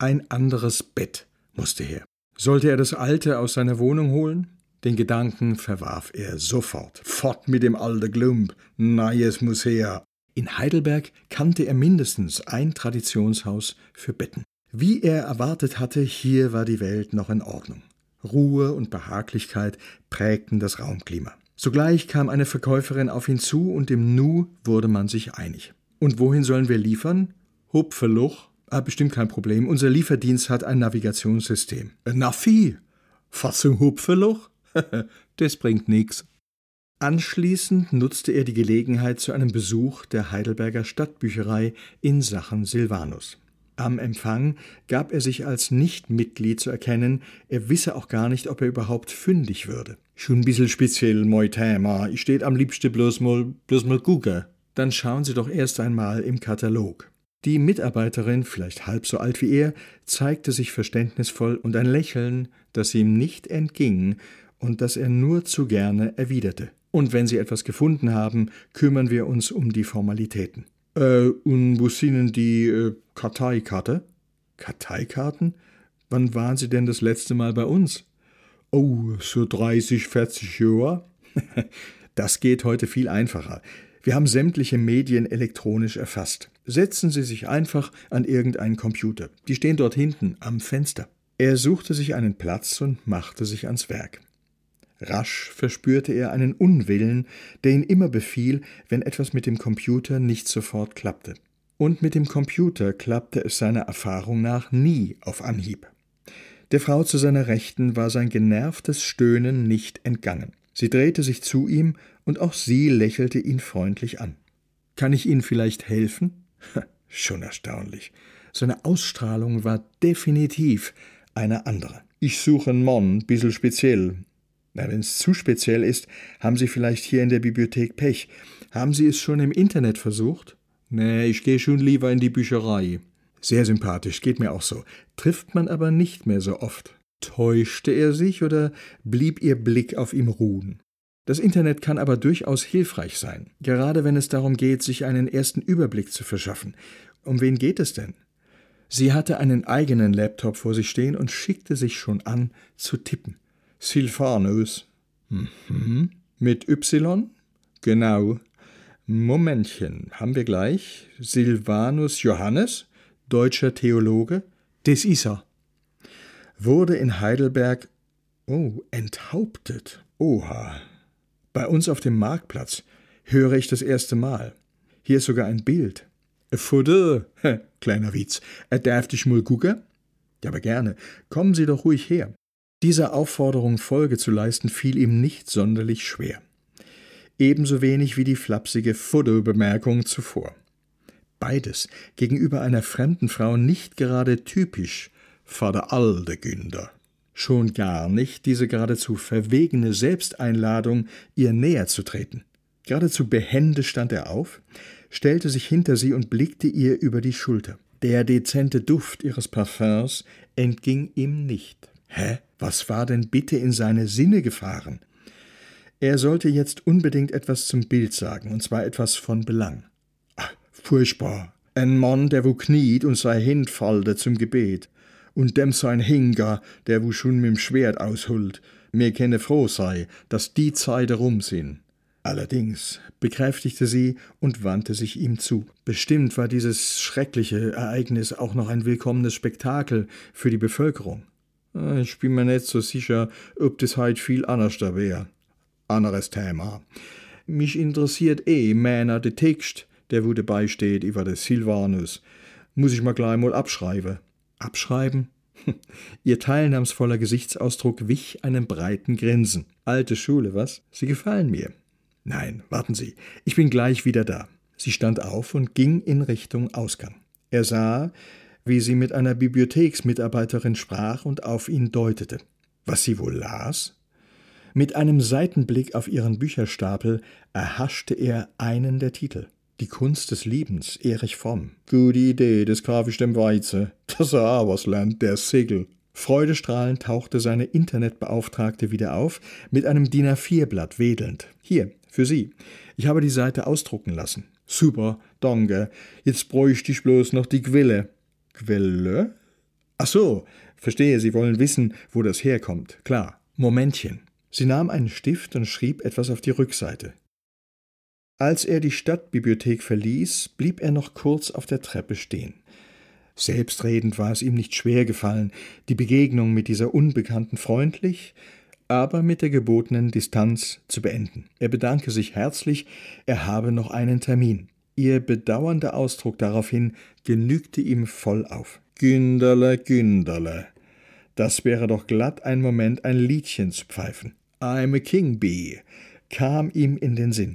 Ein anderes Bett musste her. Sollte er das alte aus seiner Wohnung holen? Den Gedanken verwarf er sofort. Fort mit dem alten Glump. Neues muss her. In Heidelberg kannte er mindestens ein Traditionshaus für Betten. Wie er erwartet hatte, hier war die Welt noch in Ordnung. Ruhe und Behaglichkeit prägten das Raumklima. Sogleich kam eine Verkäuferin auf ihn zu und im Nu wurde man sich einig. Und wohin sollen wir liefern? Hupfeluch? Ah, bestimmt kein Problem. Unser Lieferdienst hat ein Navigationssystem. Navi? Fassung Hupfeluch? das bringt nix. Anschließend nutzte er die Gelegenheit zu einem Besuch der Heidelberger Stadtbücherei in Sachen Silvanus. Am Empfang gab er sich als Nichtmitglied zu erkennen, er wisse auch gar nicht, ob er überhaupt fündig würde. Schon ein bisschen speziell, moi Thema. Ich steht am liebsten bloß mal, bloß mal gucken. Dann schauen Sie doch erst einmal im Katalog. Die Mitarbeiterin, vielleicht halb so alt wie er, zeigte sich verständnisvoll und ein Lächeln, das ihm nicht entging und das er nur zu gerne erwiderte. Und wenn Sie etwas gefunden haben, kümmern wir uns um die Formalitäten. Äh, und wo sind denn die äh, Karteikarte? Karteikarten? Wann waren Sie denn das letzte Mal bei uns? Oh, so 30, 40 Jahre? das geht heute viel einfacher. Wir haben sämtliche Medien elektronisch erfasst. Setzen Sie sich einfach an irgendeinen Computer. Die stehen dort hinten am Fenster. Er suchte sich einen Platz und machte sich ans Werk. Rasch verspürte er einen Unwillen, der ihn immer befiel, wenn etwas mit dem Computer nicht sofort klappte. Und mit dem Computer klappte es seiner Erfahrung nach nie auf Anhieb. Der Frau zu seiner Rechten war sein genervtes Stöhnen nicht entgangen. Sie drehte sich zu ihm, und auch sie lächelte ihn freundlich an. Kann ich Ihnen vielleicht helfen? Schon erstaunlich. Seine Ausstrahlung war definitiv eine andere. Ich suche einen Mann, bissel speziell, na, wenn es zu speziell ist, haben Sie vielleicht hier in der Bibliothek Pech. Haben Sie es schon im Internet versucht? Nee, ich gehe schon lieber in die Bücherei. Sehr sympathisch, geht mir auch so. Trifft man aber nicht mehr so oft. Täuschte er sich oder blieb Ihr Blick auf ihm ruhen? Das Internet kann aber durchaus hilfreich sein, gerade wenn es darum geht, sich einen ersten Überblick zu verschaffen. Um wen geht es denn? Sie hatte einen eigenen Laptop vor sich stehen und schickte sich schon an, zu tippen. Silvanus. Mhm. Mit Y? Genau. Momentchen, haben wir gleich. Silvanus Johannes, deutscher Theologe? Des ist er. Wurde in Heidelberg, oh, enthauptet. Oha. Bei uns auf dem Marktplatz höre ich das erste Mal. Hier ist sogar ein Bild. Futter, kleiner Witz. Darf ich mal gucken? Ja, aber gerne. Kommen Sie doch ruhig her. Dieser Aufforderung Folge zu leisten fiel ihm nicht sonderlich schwer. Ebenso wenig wie die flapsige Fotobemerkung zuvor. Beides gegenüber einer fremden Frau nicht gerade typisch Vater Alde Günder. Schon gar nicht diese geradezu verwegene Selbsteinladung, ihr näher zu treten. Geradezu behende stand er auf, stellte sich hinter sie und blickte ihr über die Schulter. Der dezente Duft ihres Parfums entging ihm nicht. Hä? Was war denn bitte in seine Sinne gefahren? Er sollte jetzt unbedingt etwas zum Bild sagen, und zwar etwas von Belang. Ach, furchtbar. Ein Mann, der wo kniet und sei hinfalde zum Gebet, und dem sein Hinger, der wo schon mit'm Schwert aushult, mir kenne froh sei, dass die Zeiten rum sind. Allerdings, bekräftigte sie und wandte sich ihm zu. Bestimmt war dieses schreckliche Ereignis auch noch ein willkommenes Spektakel für die Bevölkerung. Ich bin mir nicht so sicher, ob das heut viel anders da wär. Anderes Thema. Mich interessiert eh Männer de Text, der wo dabei steht über des Silvanus. Muss ich mal gleich mal abschreiben. Abschreiben? Ihr teilnahmsvoller Gesichtsausdruck wich einem breiten Grinsen. Alte Schule, was? Sie gefallen mir. Nein, warten Sie, ich bin gleich wieder da. Sie stand auf und ging in Richtung Ausgang. Er sah, wie sie mit einer Bibliotheksmitarbeiterin sprach und auf ihn deutete. Was sie wohl las? Mit einem Seitenblick auf ihren Bücherstapel erhaschte er einen der Titel. Die Kunst des Liebens, Erich Fromm. Gute Idee, das kauf ich dem Weize. Das er was lernt, der Segel. Freudestrahlend tauchte seine Internetbeauftragte wieder auf, mit einem DIN A4-Blatt wedelnd. Hier, für Sie. Ich habe die Seite ausdrucken lassen. Super, danke. Jetzt bräuchte ich bloß noch die Quelle. Quelle? Ach so, verstehe, Sie wollen wissen, wo das herkommt. Klar. Momentchen. Sie nahm einen Stift und schrieb etwas auf die Rückseite. Als er die Stadtbibliothek verließ, blieb er noch kurz auf der Treppe stehen. Selbstredend war es ihm nicht schwer gefallen, die Begegnung mit dieser Unbekannten freundlich, aber mit der gebotenen Distanz zu beenden. Er bedanke sich herzlich, er habe noch einen Termin. Ihr bedauernder Ausdruck daraufhin genügte ihm voll auf. Günderle, Günderle. Das wäre doch glatt ein Moment, ein Liedchen zu pfeifen. I'm a King Bee kam ihm in den Sinn.